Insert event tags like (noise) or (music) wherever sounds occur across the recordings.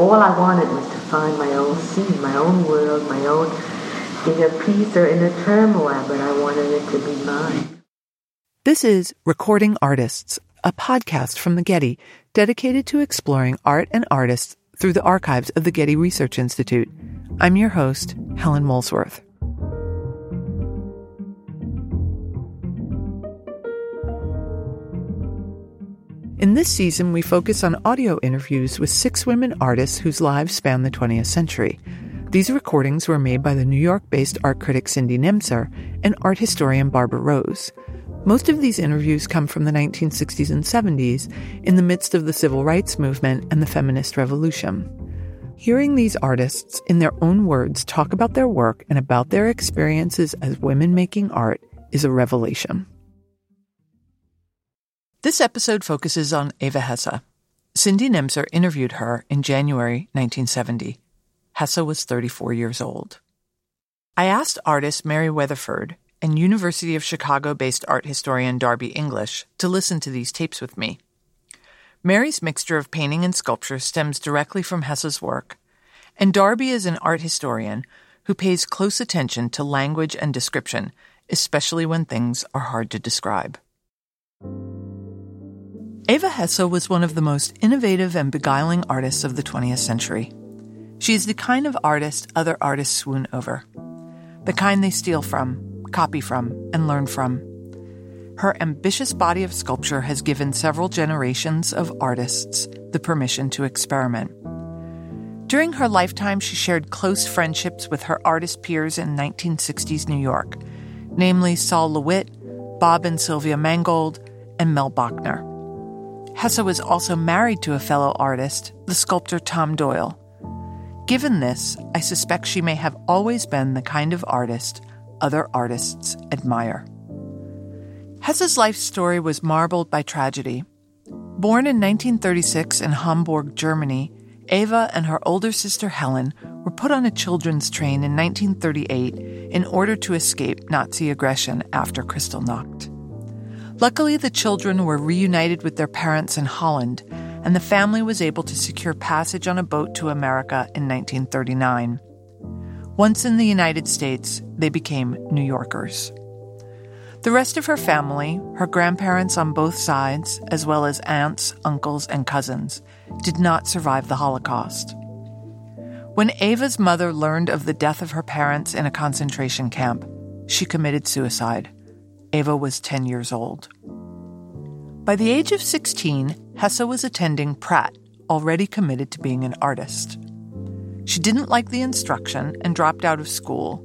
all I wanted was to find my own scene, my own world, my own inner peace or inner turmoil, but I wanted it to be mine. This is Recording Artists, a podcast from the Getty dedicated to exploring art and artists through the archives of the Getty Research Institute. I'm your host, Helen Molesworth. In this season, we focus on audio interviews with six women artists whose lives span the 20th century. These recordings were made by the New York based art critic Cindy Nemser and art historian Barbara Rose. Most of these interviews come from the 1960s and 70s, in the midst of the civil rights movement and the feminist revolution. Hearing these artists, in their own words, talk about their work and about their experiences as women making art is a revelation. This episode focuses on Eva Hesse. Cindy Nemser interviewed her in January 1970. Hesse was 34 years old. I asked artist Mary Weatherford and University of Chicago based art historian Darby English to listen to these tapes with me. Mary's mixture of painting and sculpture stems directly from Hesse's work, and Darby is an art historian who pays close attention to language and description, especially when things are hard to describe. Eva Hesse was one of the most innovative and beguiling artists of the 20th century. She is the kind of artist other artists swoon over, the kind they steal from, copy from, and learn from. Her ambitious body of sculpture has given several generations of artists the permission to experiment. During her lifetime, she shared close friendships with her artist peers in 1960s New York, namely Sol LeWitt, Bob and Sylvia Mangold, and Mel Bochner. Hesse was also married to a fellow artist, the sculptor Tom Doyle. Given this, I suspect she may have always been the kind of artist other artists admire. Hesse's life story was marbled by tragedy. Born in 1936 in Hamburg, Germany, Eva and her older sister Helen were put on a children's train in 1938 in order to escape Nazi aggression after Kristallnacht. Luckily, the children were reunited with their parents in Holland, and the family was able to secure passage on a boat to America in 1939. Once in the United States, they became New Yorkers. The rest of her family, her grandparents on both sides, as well as aunts, uncles, and cousins, did not survive the Holocaust. When Eva's mother learned of the death of her parents in a concentration camp, she committed suicide. Eva was 10 years old. By the age of 16, Hesse was attending Pratt, already committed to being an artist. She didn't like the instruction and dropped out of school,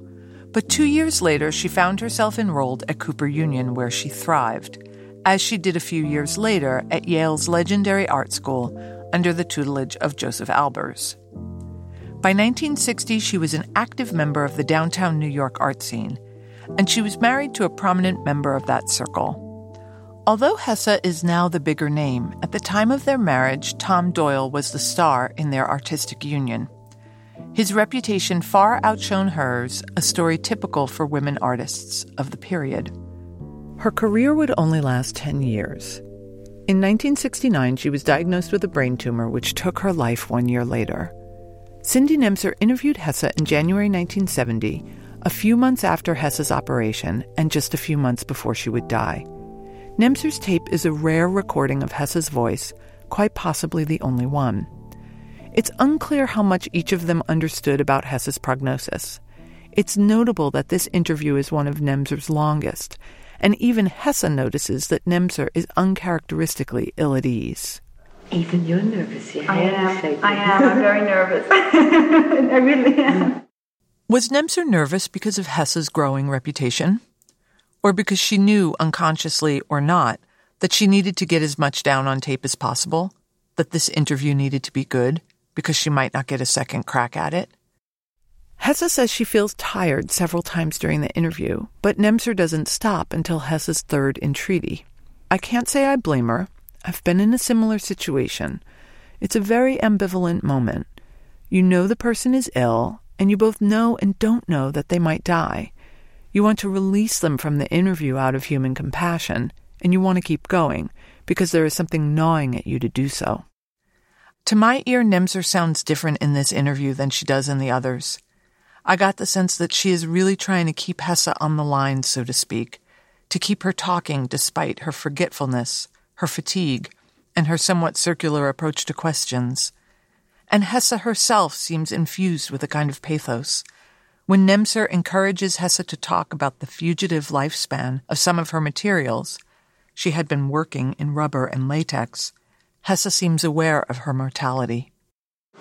but two years later she found herself enrolled at Cooper Union, where she thrived, as she did a few years later at Yale's legendary art school under the tutelage of Josef Albers. By 1960, she was an active member of the downtown New York art scene and she was married to a prominent member of that circle. Although Hesse is now the bigger name, at the time of their marriage, Tom Doyle was the star in their artistic union. His reputation far outshone hers, a story typical for women artists of the period. Her career would only last 10 years. In 1969, she was diagnosed with a brain tumor, which took her life one year later. Cindy Nemser interviewed Hesse in January 1970 a few months after Hesse's operation and just a few months before she would die. Nemser's tape is a rare recording of Hesse's voice, quite possibly the only one. It's unclear how much each of them understood about Hesse's prognosis. It's notable that this interview is one of Nemser's longest, and even Hesse notices that Nemser is uncharacteristically ill at ease. Even you're nervous. Yeah, I am. I am. I'm very nervous. (laughs) I really am. Was Nemser nervous because of Hesse's growing reputation? Or because she knew, unconsciously or not, that she needed to get as much down on tape as possible? That this interview needed to be good because she might not get a second crack at it? Hesse says she feels tired several times during the interview, but Nemser doesn't stop until Hesse's third entreaty. I can't say I blame her. I've been in a similar situation. It's a very ambivalent moment. You know the person is ill, and you both know and don't know that they might die. You want to release them from the interview out of human compassion, and you want to keep going because there is something gnawing at you to do so. To my ear, Nemser sounds different in this interview than she does in the others. I got the sense that she is really trying to keep Hesse on the line, so to speak, to keep her talking despite her forgetfulness, her fatigue, and her somewhat circular approach to questions. And Hesse herself seems infused with a kind of pathos. When Nemser encourages Hesse to talk about the fugitive lifespan of some of her materials, she had been working in rubber and latex, Hesse seems aware of her mortality.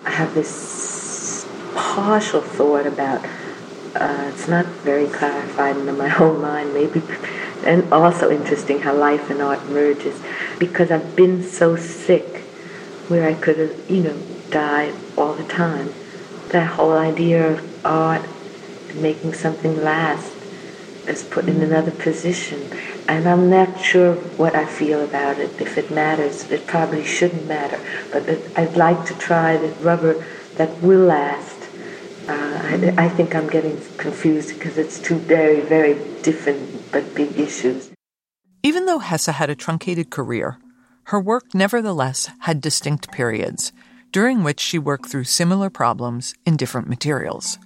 I have this partial thought about uh, it's not very clarified in my (laughs) own mind, maybe, and also interesting how life and art merges because I've been so sick where I could have, you know, died all the time. That whole idea of art and making something last is put in another position. And I'm not sure what I feel about it. If it matters, it probably shouldn't matter. But I'd like to try the rubber that will last. Uh, I, I think I'm getting confused because it's two very, very different but big issues. Even though Hesse had a truncated career, her work nevertheless had distinct periods, during which she worked through similar problems in different materials.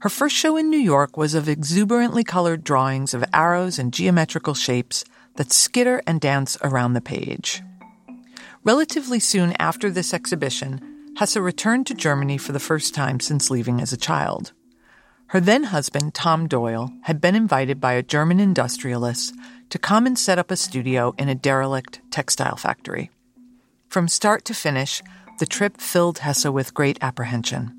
Her first show in New York was of exuberantly colored drawings of arrows and geometrical shapes that skitter and dance around the page. Relatively soon after this exhibition, Hesse returned to Germany for the first time since leaving as a child. Her then husband, Tom Doyle, had been invited by a German industrialist to come and set up a studio in a derelict textile factory. From start to finish, the trip filled Hesse with great apprehension.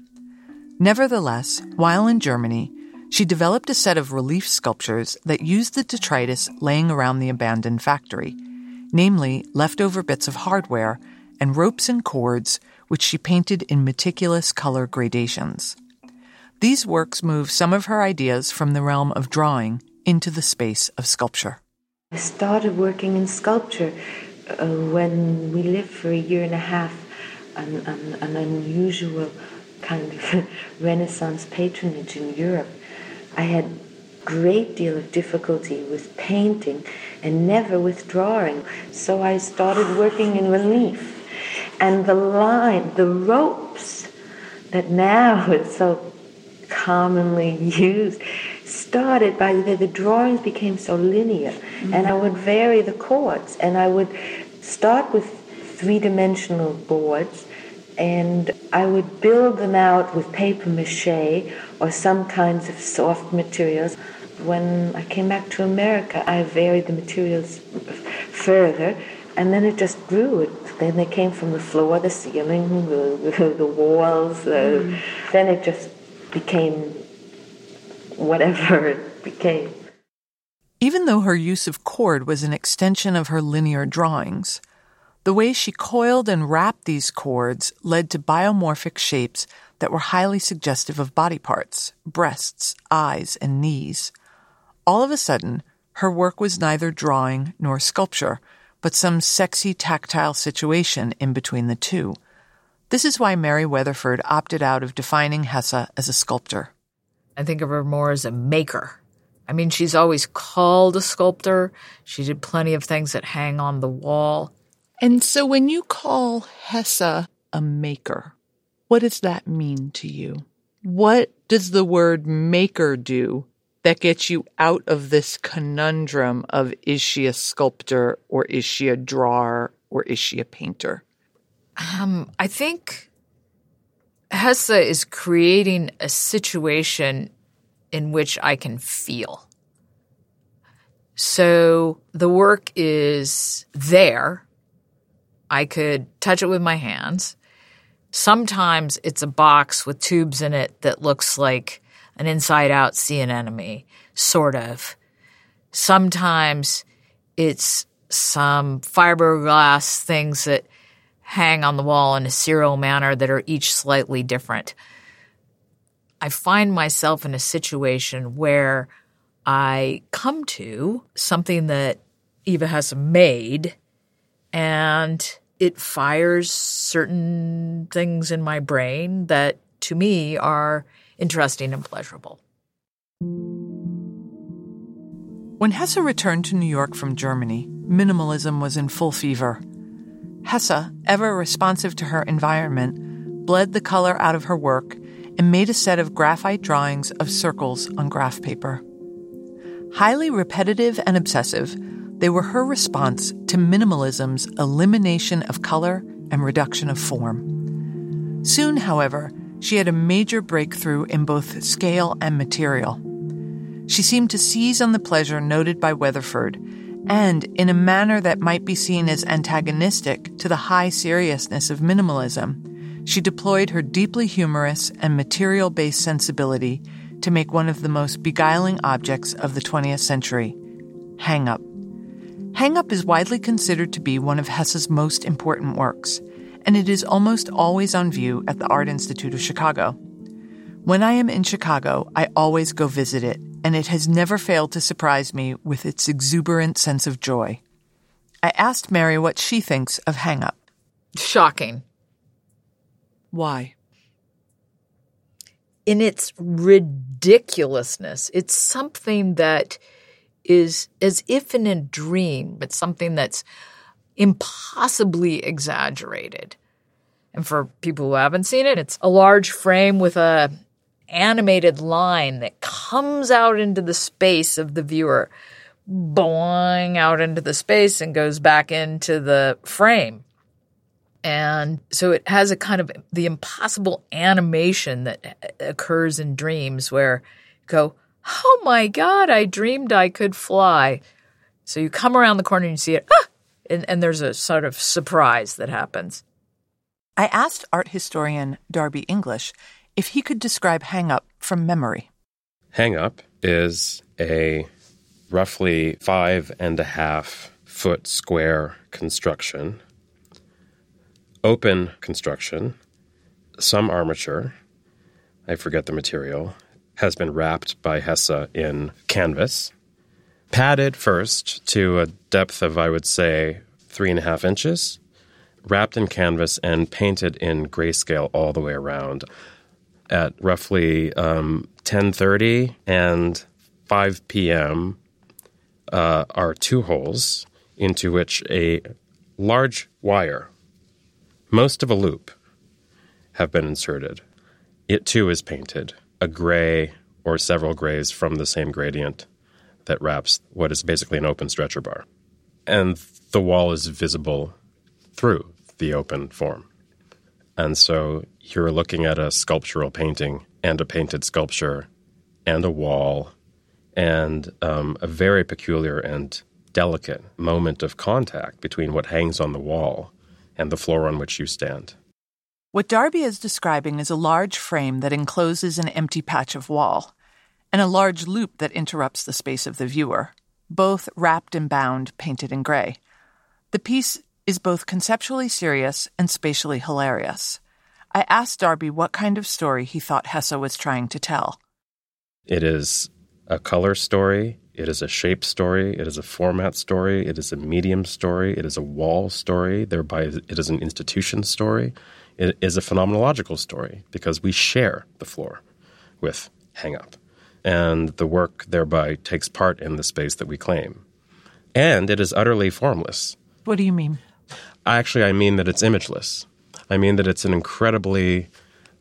Nevertheless, while in Germany, she developed a set of relief sculptures that used the detritus laying around the abandoned factory, namely leftover bits of hardware and ropes and cords, which she painted in meticulous color gradations. These works move some of her ideas from the realm of drawing into the space of sculpture. I started working in sculpture uh, when we lived for a year and a half, an, an, an unusual kind of (laughs) Renaissance patronage in Europe, I had great deal of difficulty with painting and never with drawing. So I started working in relief. And the line, the ropes that now (laughs) is so commonly used, started by the, the drawings became so linear. Mm-hmm. And I would vary the cords. And I would start with three dimensional boards and I would build them out with paper mache or some kinds of soft materials. When I came back to America, I varied the materials further, and then it just grew. It, then they came from the floor, the ceiling, (laughs) the, the walls. Uh, mm. Then it just became whatever (laughs) it became. Even though her use of cord was an extension of her linear drawings, the way she coiled and wrapped these cords led to biomorphic shapes that were highly suggestive of body parts, breasts, eyes, and knees. All of a sudden, her work was neither drawing nor sculpture, but some sexy tactile situation in between the two. This is why Mary Weatherford opted out of defining Hesse as a sculptor. I think of her more as a maker. I mean, she's always called a sculptor. She did plenty of things that hang on the wall. And so when you call Hesse a maker, what does that mean to you? What does the word maker do that gets you out of this conundrum of is she a sculptor or is she a drawer or is she a painter? Um, I think Hesse is creating a situation in which I can feel. So the work is there I could touch it with my hands. Sometimes it's a box with tubes in it that looks like an inside out sea anemone, sort of. Sometimes it's some fiberglass things that hang on the wall in a serial manner that are each slightly different. I find myself in a situation where I come to something that Eva has made and it fires certain things in my brain that to me are interesting and pleasurable. When Hesse returned to New York from Germany, minimalism was in full fever. Hesse, ever responsive to her environment, bled the color out of her work and made a set of graphite drawings of circles on graph paper. Highly repetitive and obsessive, they were her response to minimalism's elimination of color and reduction of form. Soon, however, she had a major breakthrough in both scale and material. She seemed to seize on the pleasure noted by Weatherford, and in a manner that might be seen as antagonistic to the high seriousness of minimalism, she deployed her deeply humorous and material based sensibility to make one of the most beguiling objects of the 20th century Hang Up. Hang Up is widely considered to be one of Hesse's most important works, and it is almost always on view at the Art Institute of Chicago. When I am in Chicago, I always go visit it, and it has never failed to surprise me with its exuberant sense of joy. I asked Mary what she thinks of Hang Up. Shocking. Why? In its ridiculousness, it's something that is as if in a dream, but something that's impossibly exaggerated. And for people who haven't seen it, it's a large frame with a animated line that comes out into the space of the viewer, boing out into the space and goes back into the frame. And so it has a kind of the impossible animation that occurs in dreams where you go, Oh my God, I dreamed I could fly. So you come around the corner and you see it, ah! and, and there's a sort of surprise that happens. I asked art historian Darby English if he could describe Hang Up from memory. Hang Up is a roughly five and a half foot square construction, open construction, some armature, I forget the material, has been wrapped by Hesse in canvas, padded first to a depth of, I would say, three and a half inches, wrapped in canvas and painted in grayscale all the way around. At roughly um, 10:30 and 5 p.m. Uh, are two holes into which a large wire, most of a loop, have been inserted. It too is painted a gray or several grays from the same gradient that wraps what is basically an open stretcher bar. And the wall is visible through the open form. And so you're looking at a sculptural painting and a painted sculpture and a wall and um, a very peculiar and delicate moment of contact between what hangs on the wall and the floor on which you stand. What Darby is describing is a large frame that encloses an empty patch of wall, and a large loop that interrupts the space of the viewer, both wrapped and bound, painted in gray. The piece is both conceptually serious and spatially hilarious. I asked Darby what kind of story he thought Hesse was trying to tell. It is a color story, it is a shape story, it is a format story, it is a medium story, it is a wall story, thereby, it is an institution story. It is a phenomenological story because we share the floor with Hang Up. And the work thereby takes part in the space that we claim. And it is utterly formless. What do you mean? Actually, I mean that it's imageless. I mean that it's an incredibly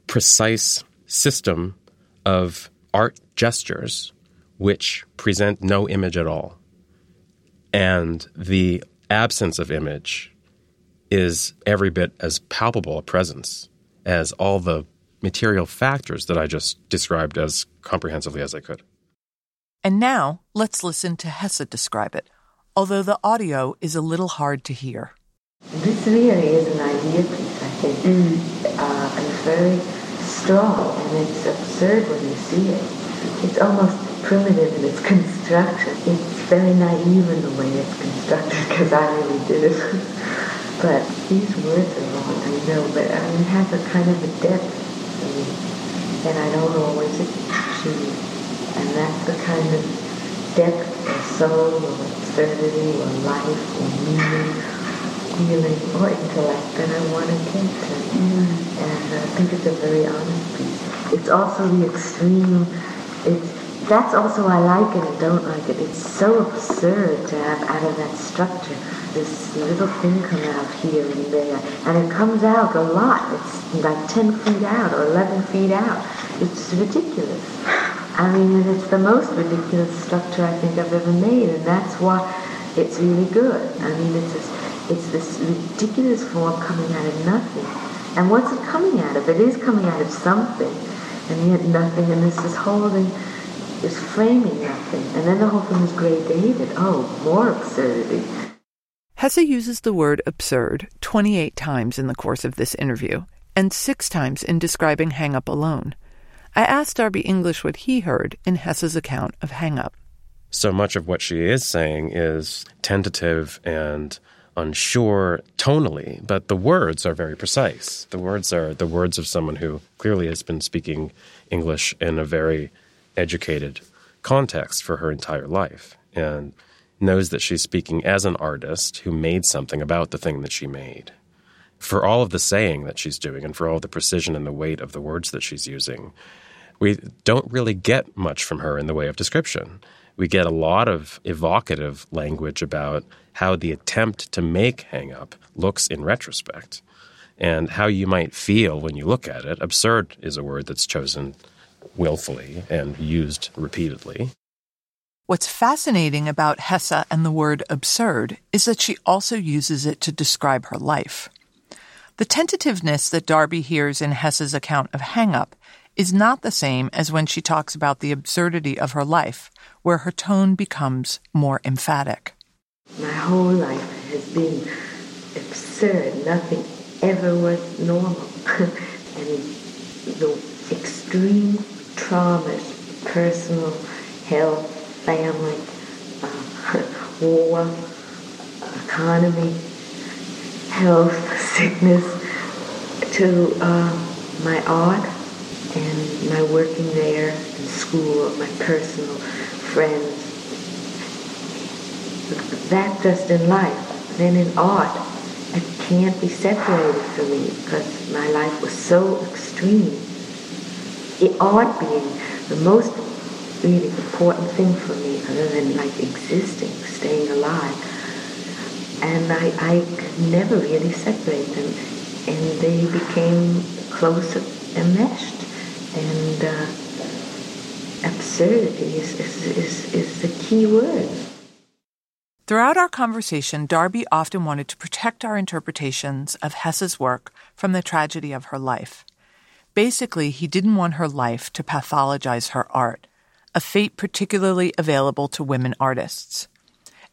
precise system of art gestures which present no image at all. And the absence of image is every bit as palpable a presence as all the material factors that I just described as comprehensively as I could. And now let's listen to Hesse describe it, although the audio is a little hard to hear. This really is an idea piece, I think. Mm. Uh, it's very strong and it's absurd when you see it. It's almost primitive in its construction. It's very naive in the way it's constructed because I really did it. (laughs) But these words are long, I know, but I mean, it has a kind of a depth I mean, that I don't always achieve. And that's the kind of depth or soul or absurdity or life or meaning, feeling or intellect that I want to get to. Mm. And I think it's a very honest piece. It's also the extreme, it's that's also I like it and don't like it. It's so absurd to have out of that structure this little thing come out here and there, and it comes out a lot. It's like 10 feet out or 11 feet out. It's ridiculous. I mean, it's the most ridiculous structure I think I've ever made, and that's why it's really good. I mean, it's this, it's this ridiculous form coming out of nothing. And what's it coming out of? It is coming out of something, and yet nothing, and this is holding, is framing nothing. And then the whole thing is gradated. Oh, more absurdity. Hesse uses the word absurd 28 times in the course of this interview, and six times in describing Hang Up alone. I asked Darby English what he heard in Hesse's account of Hang Up. So much of what she is saying is tentative and unsure tonally, but the words are very precise. The words are the words of someone who clearly has been speaking English in a very educated context for her entire life. And knows that she's speaking as an artist who made something about the thing that she made. For all of the saying that she's doing and for all the precision and the weight of the words that she's using, we don't really get much from her in the way of description. We get a lot of evocative language about how the attempt to make Hang Up looks in retrospect and how you might feel when you look at it. Absurd is a word that's chosen willfully and used repeatedly. What's fascinating about Hesse and the word absurd is that she also uses it to describe her life. The tentativeness that Darby hears in Hesse's account of Hang Up is not the same as when she talks about the absurdity of her life, where her tone becomes more emphatic. My whole life has been absurd. Nothing ever was normal. (laughs) and the extreme traumas, personal, health, family, uh, (laughs) war, economy, health, (laughs) sickness, to uh, my art and my working there in school, my personal friends. That just in life. Then in art, it can't be separated from me because my life was so extreme. Art being the most really important thing for me other than like existing, staying alive. And I, I never really separate them. And they became closer enmeshed. And uh, absurdity is, is, is, is the key word. Throughout our conversation, Darby often wanted to protect our interpretations of Hesse's work from the tragedy of her life. Basically, he didn't want her life to pathologize her art, a fate particularly available to women artists.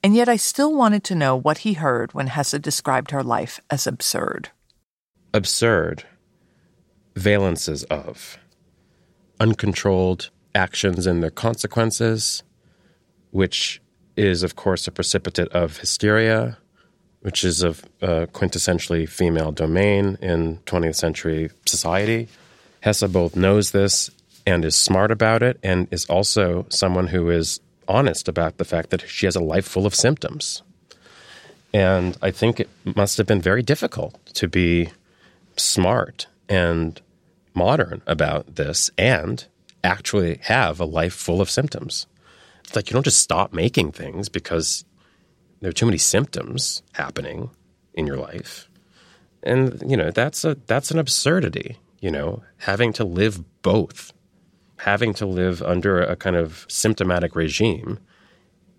And yet I still wanted to know what he heard when Hesse described her life as absurd. Absurd. Valences of. Uncontrolled actions and their consequences, which is, of course, a precipitate of hysteria, which is a uh, quintessentially female domain in 20th century society. Hesse both knows this and is smart about it and is also someone who is honest about the fact that she has a life full of symptoms. And I think it must have been very difficult to be smart and modern about this and actually have a life full of symptoms. It's like you don't just stop making things because there are too many symptoms happening in your life. And you know, that's a that's an absurdity, you know, having to live both having to live under a kind of symptomatic regime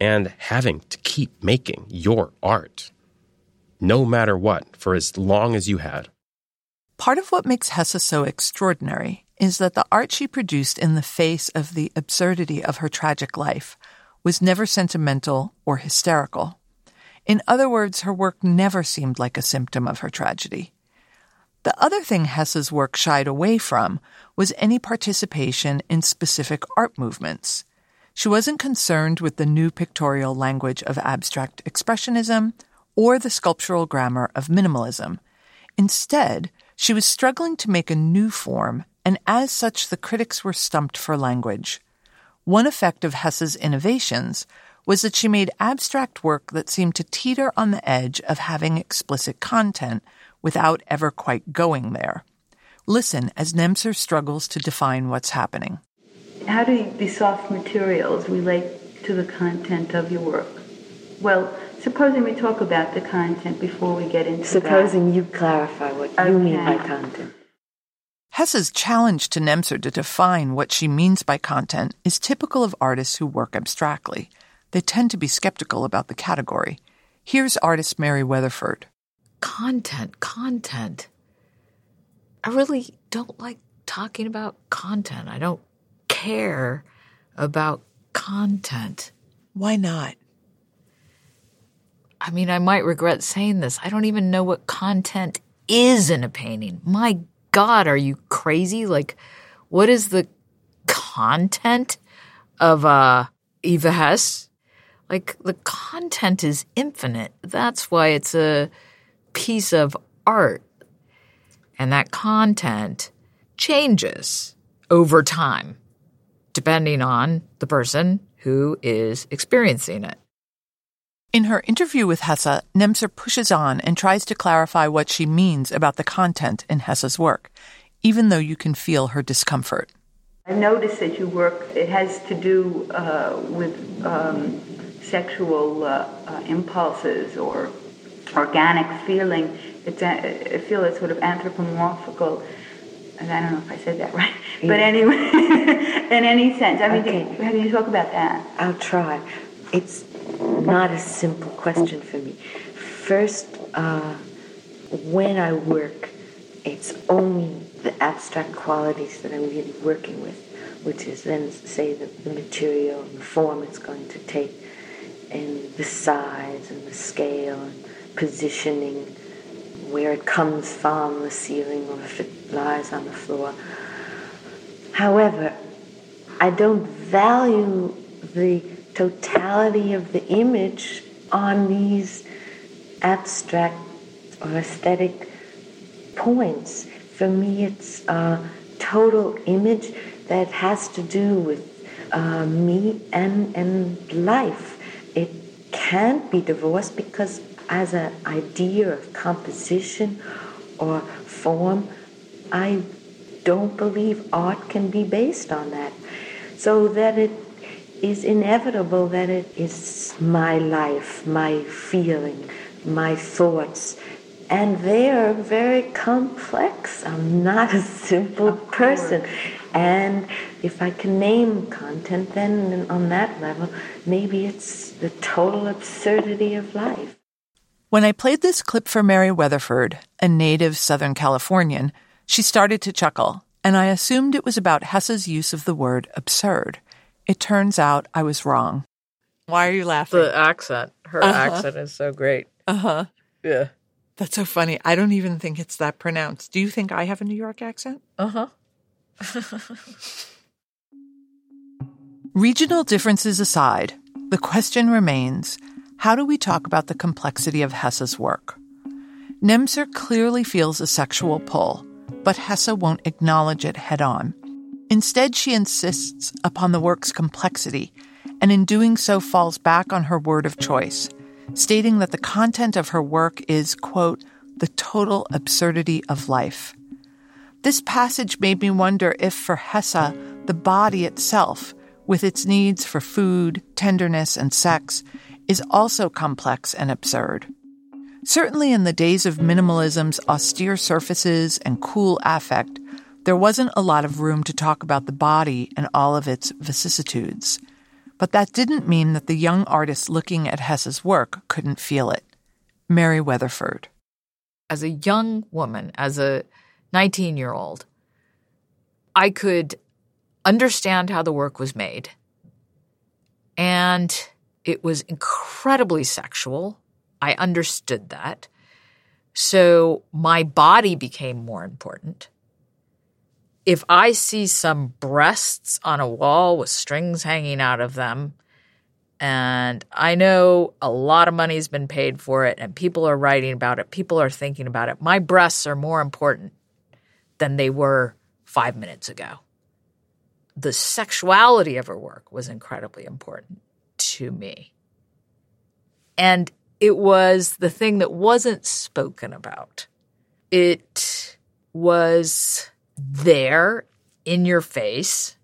and having to keep making your art no matter what for as long as you had. Part of what makes Hesse so extraordinary is that the art she produced in the face of the absurdity of her tragic life was never sentimental or hysterical. In other words, her work never seemed like a symptom of her tragedy. The other thing Hesse's work shied away from was any participation in specific art movements. She wasn't concerned with the new pictorial language of abstract expressionism or the sculptural grammar of minimalism. Instead, she was struggling to make a new form, and as such, the critics were stumped for language. One effect of Hesse's innovations was that she made abstract work that seemed to teeter on the edge of having explicit content without ever quite going there. Listen as Nemser struggles to define what's happening. how do the soft materials relate to the content of your work? Well, supposing we talk about the content before we get into Supposing that. you clarify what you mean by content. Hesse's challenge to Nemser to define what she means by content is typical of artists who work abstractly. They tend to be skeptical about the category. Here's artist Mary Weatherford. Content, content. I really don't like talking about content. I don't care about content. Why not? I mean, I might regret saying this. I don't even know what content is in a painting. My God, are you crazy? Like, what is the content of uh, Eva Hess? Like, the content is infinite. That's why it's a piece of art. And that content changes over time, depending on the person who is experiencing it. In her interview with Hesse, Nemser pushes on and tries to clarify what she means about the content in Hesse's work, even though you can feel her discomfort. I noticed that you work, it has to do uh, with um, sexual uh, uh, impulses or organic feeling. It's a, I feel it's sort of anthropomorphical. And I don't know if I said that right. But anyway, (laughs) in any sense. I mean, Okay. do- how do you talk about that? I'll try. It's not a simple question for me. First, uh, when I work, it's only the abstract qualities that I'm really working with, which is then, say, the, the material and the form it's going to take, and the size and the scale and positioning, where it comes from, the ceiling, or if it lies on the floor. However, I don't value the totality of the image on these abstract or aesthetic points. For me, it's a total image that has to do with uh, me and, and life. It can't be divorced because, as an idea of composition or form, I don't believe art can be based on that. So that it is inevitable that it is my life, my feeling, my thoughts. And they are very complex. I'm not a simple person. And if I can name content, then on that level, maybe it's the total absurdity of life. When I played this clip for Mary Weatherford, a native Southern Californian, she started to chuckle, and I assumed it was about Hesse's use of the word absurd. It turns out I was wrong. Why are you laughing? The accent, her accent is so great. Uh huh. Yeah. That's so funny. I don't even think it's that pronounced. Do you think I have a New York accent? Uh huh. Regional differences aside, the question remains how do we talk about the complexity of Hesse's work? Nemser clearly feels a sexual pull, but Hesse won't acknowledge it head on. Instead, she insists upon the work's complexity, and in doing so falls back on her word of choice, stating that the content of her work is, quote, the total absurdity of life. This passage made me wonder if, for Hesse, the body itself, with its needs for food, tenderness, and sex, is also complex and absurd. Certainly in the days of minimalism's austere surfaces and cool affect, there wasn't a lot of room to talk about the body and all of its vicissitudes. But that didn't mean that the young artist looking at Hesse's work couldn't feel it. Mary Weatherford. As a young woman, as a 19 year old, I could understand how the work was made. And it was incredibly sexual. I understood that. So my body became more important. If I see some breasts on a wall with strings hanging out of them, and I know a lot of money's been paid for it, and people are writing about it, people are thinking about it, my breasts are more important than they were five minutes ago. The sexuality of her work was incredibly important to me. And it was the thing that wasn't spoken about. It was there in your face.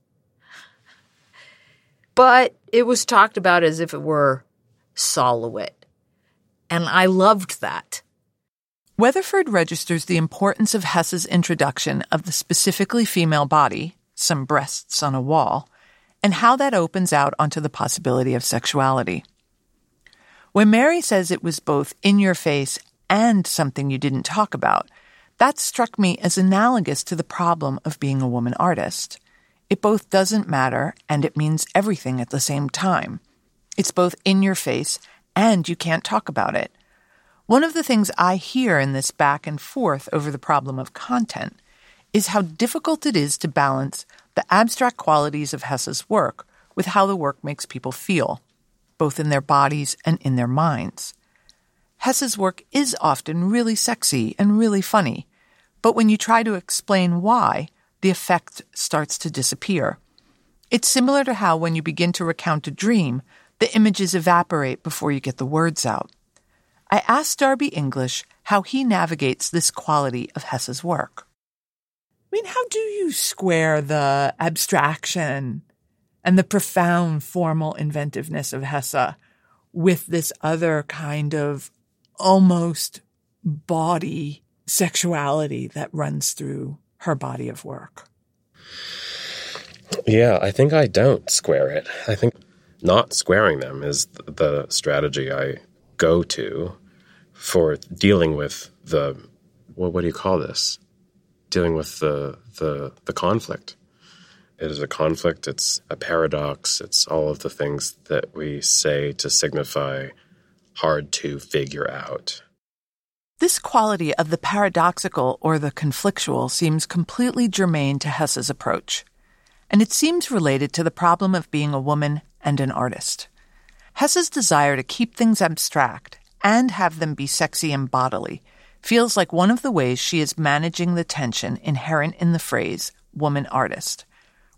but it was talked about as if it were Sol LeWitt. And I loved that. Weatherford registers the importance of Hesse's introduction of the specifically female body, some breasts on a wall, and how that opens out onto the possibility of sexuality. When Mary says it was both in your face and something you didn't talk about, that struck me as analogous to the problem of being a woman artist. It both doesn't matter and it means everything at the same time. It's both in your face and you can't talk about it. One of the things I hear in this back and forth over the problem of content is how difficult it is to balance the abstract qualities of Hesse's work with how the work makes people feel, both in their bodies and in their minds. Hesse's work is often really sexy and really funny, but when you try to explain why, the effect starts to disappear. It's similar to how, when you begin to recount a dream, the images evaporate before you get the words out. I asked Darby English how he navigates this quality of Hesse's work. I mean, how do you square the abstraction and the profound formal inventiveness of Hesse with this other kind of almost body sexuality that runs through her body of work? Yeah, I think I don't square it. I think not squaring them is the strategy I go to for dealing with the well, what do you call this? Dealing with the the the conflict. It is a conflict. It's a paradox. It's all of the things that we say to signify hard to figure out. This quality of the paradoxical or the conflictual seems completely germane to Hesse's approach, and it seems related to the problem of being a woman and an artist. Hesse's desire to keep things abstract and have them be sexy and bodily feels like one of the ways she is managing the tension inherent in the phrase woman artist,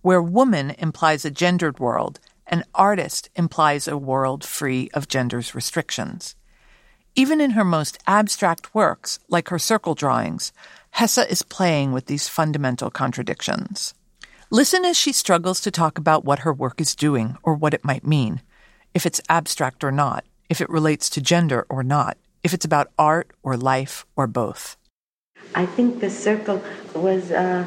where woman implies a gendered world and artist implies a world free of gender's restrictions. Even in her most abstract works, like her circle drawings, Hesse is playing with these fundamental contradictions. Listen as she struggles to talk about what her work is doing or what it might mean, if it's abstract or not, if it relates to gender or not, if it's about art or life or both. I think the circle was uh,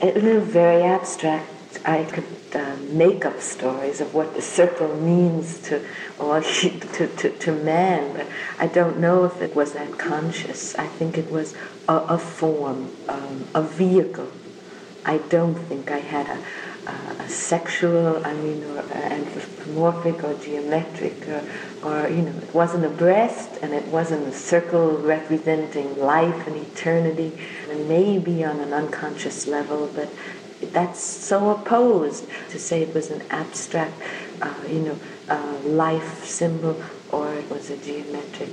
very abstract. I could uh, make up stories of what the circle means to, or (laughs) to, to, to man, but I don't know if it was that conscious. I think it was a, a form, um, a vehicle. I don't think I had a, sexual, I mean, or anthropomorphic or geometric, or, or, you know, it wasn't a breast and it wasn't a circle representing life and eternity, and maybe on an unconscious level, but that's so opposed to say it was an abstract, uh, you know, uh, life symbol or it was a geometric.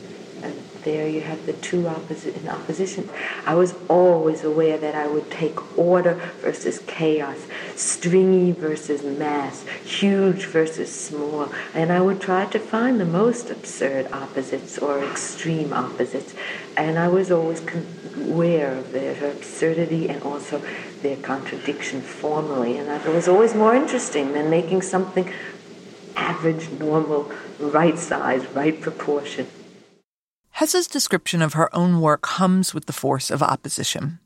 There you have the two opposite in opposition. I was always aware that I would take order versus chaos, stringy versus mass, huge versus small, and I would try to find the most absurd opposites or extreme opposites. And I was always aware of their absurdity and also their contradiction formally. And that was always more interesting than making something average, normal, right size, right proportion. Hesse's description of her own work hums with the force of opposition.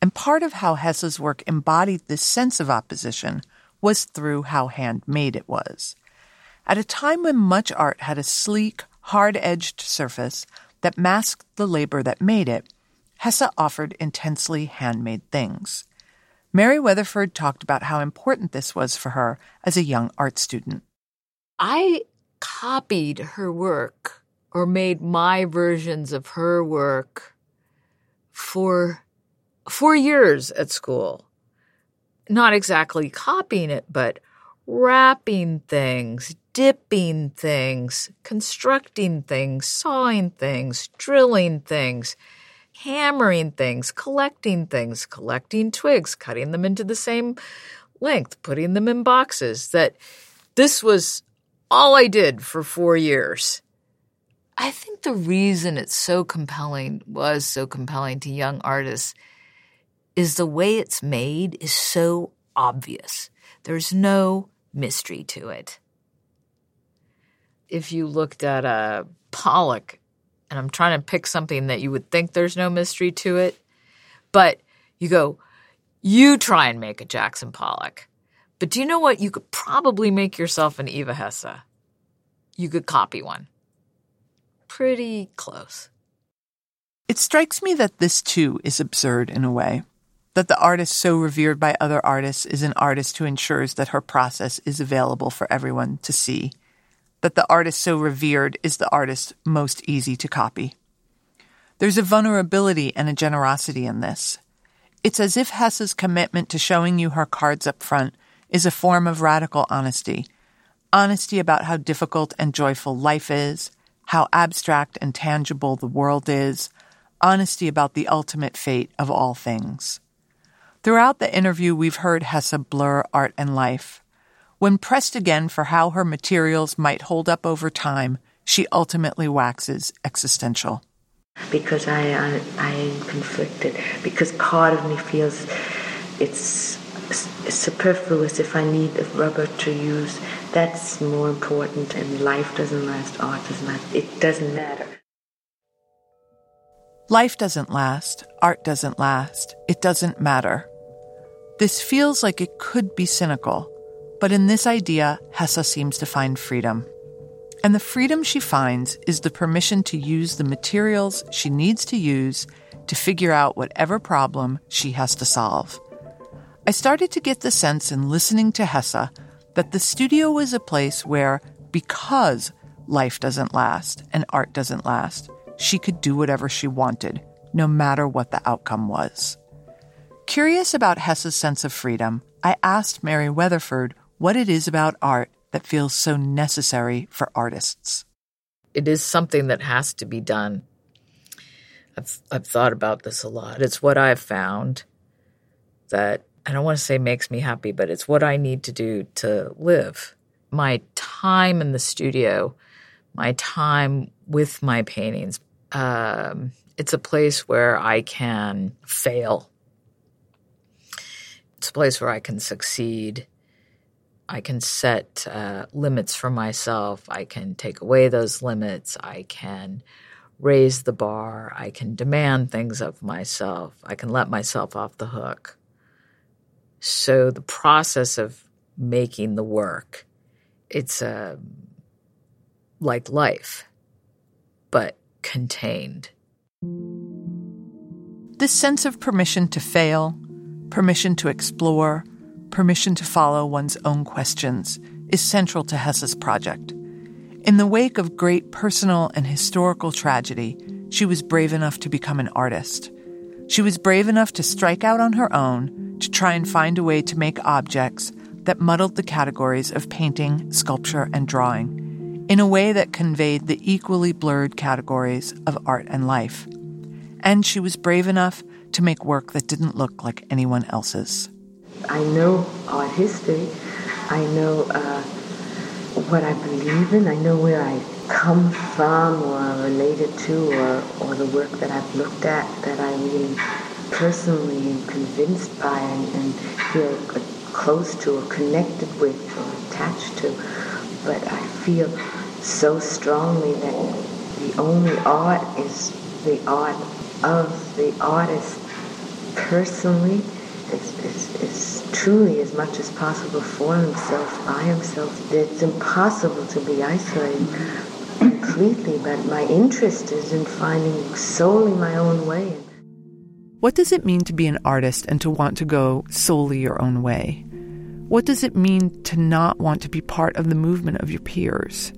And part of how Hesse's work embodied this sense of opposition was through how handmade it was. At a time when much art had a sleek, hard edged surface that masked the labor that made it, Hesse offered intensely handmade things. Mary Weatherford talked about how important this was for her as a young art student. I copied her work or made my versions of her work for four years at school. Not exactly copying it, but wrapping things, dipping things, constructing things, sawing things, drilling things, hammering things, collecting things, collecting twigs, cutting them into the same length, putting them in boxes. That this was all I did for four years. I think the reason it's so compelling, was so compelling to young artists, is the way it's made is so obvious. There's no mystery to it. If you looked at a Pollock, and I'm trying to pick something that you would think there's no mystery to it, but you go, you try and make a Jackson Pollock. But do you know what? You could probably make yourself an Eva Hesse. You could copy one. Pretty close. It strikes me that this too is absurd in a way. That the artist so revered by other artists is an artist who ensures that her process is available for everyone to see. That the artist so revered is the artist most easy to copy. There's a vulnerability and a generosity in this. It's as if Hesse's commitment to showing you her cards up front is a form of radical honesty. Honesty about how difficult and joyful life is, how abstract and tangible the world is, honesty about the ultimate fate of all things. Throughout the interview, we've heard Hesse blur art and life. When pressed again for how her materials might hold up over time, she ultimately waxes existential. Because I, I, I am conflicted, because part of me feels it's superfluous if I need rubber to use. That's more important, and life doesn't last, art doesn't last. It doesn't matter. Life doesn't last, art doesn't last, it doesn't matter. This feels like it could be cynical, but in this idea, Hesse seems to find freedom. And the freedom she finds is the permission to use the materials she needs to use to figure out whatever problem she has to solve. I started to get the sense in listening to Hesse that the studio was a place where, because life doesn't last and art doesn't last, she could do whatever she wanted, no matter what the outcome was. Curious about Hesse's sense of freedom, I asked Mary Weatherford what it is about art that feels so necessary for artists. It is something that has to be done. I've, I've thought about this a lot. It's what I've found that I don't want to say makes me happy, but it's what I need to do to live. My time in the studio, my time with my paintings, um, it's a place where I can fail. It's a place where I can succeed. I can set uh, limits for myself. I can take away those limits. I can raise the bar. I can demand things of myself. I can let myself off the hook. So the process of making the work, it's uh, like life, but contained. This sense of permission to fail, permission to explore, permission to follow one's own questions is central to Hesse's project. In the wake of great personal and historical tragedy, she was brave enough to become an artist. She was brave enough to strike out on her own to try and find a way to make objects that muddled the categories of painting, sculpture, and drawing in a way that conveyed the equally blurred categories of art and life. And she was brave enough to make work that didn't look like anyone else's. I know art history. I know uh, what I believe in. I know where I come from or related to or, or the work that I've looked at that I really personally am convinced by and, and feel close to or connected with or attached to. But I feel so strongly that the only art is the art of the artist personally is, is, is truly as much as possible for himself, by himself. It's impossible to be isolated completely, but my interest is in finding solely my own way. What does it mean to be an artist and to want to go solely your own way? What does it mean to not want to be part of the movement of your peers?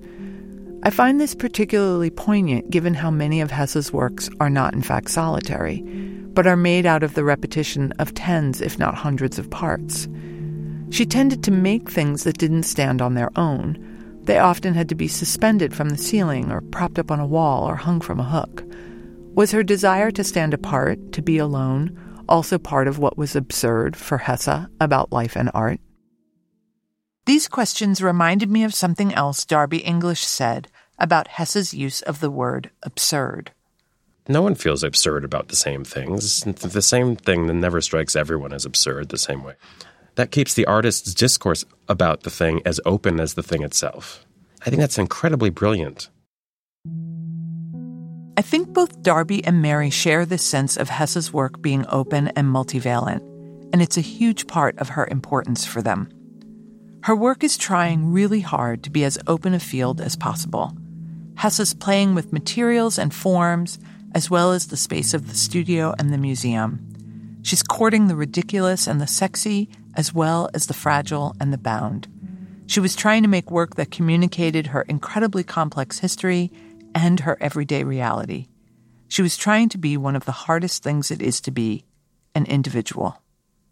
I find this particularly poignant given how many of Hesse's works are not, in fact, solitary, but are made out of the repetition of tens, if not hundreds, of parts. She tended to make things that didn't stand on their own. They often had to be suspended from the ceiling or propped up on a wall or hung from a hook. Was her desire to stand apart, to be alone, also part of what was absurd for Hesse about life and art? These questions reminded me of something else Darby English said about Hesse's use of the word absurd. No one feels absurd about the same things. The same thing that never strikes everyone as absurd the same way. That keeps the artist's discourse about the thing as open as the thing itself. I think that's incredibly brilliant. I think both Darby and Mary share this sense of Hesse's work being open and multivalent, and it's a huge part of her importance for them. Her work is trying really hard to be as open a field as possible. Hesse's playing with materials and forms, as well as the space of the studio and the museum. She's courting the ridiculous and the sexy, as well as the fragile and the bound. She was trying to make work that communicated her incredibly complex history and her everyday reality. She was trying to be one of the hardest things it is to be an individual.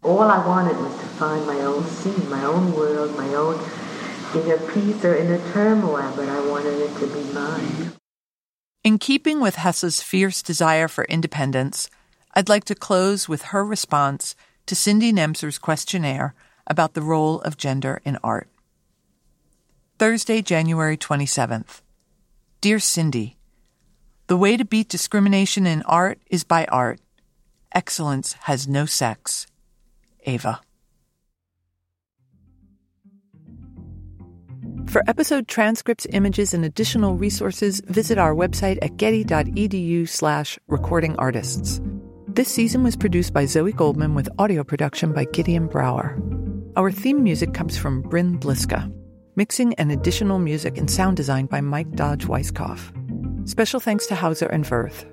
All I wanted was to find my own scene, my own world, my own inner peace or inner turmoil, but I wanted it to be mine. In keeping with Hesse's fierce desire for independence, I'd like to close with her response to Cindy Nemser's questionnaire about the role of gender in art. Thursday, January 27th. Dear Cindy, the way to beat discrimination in art is by art. Excellence has no sex. Eva. For episode transcripts, images, and additional resources, visit our website at getty.edu slash recording artists. This season was produced by Zoe Goldman with audio production by Gideon Brower. Our theme music comes from Bryn Bliska. Mixing and additional music and sound design by Mike Dodge Weiskopf. Special thanks to Hauser and Wirth.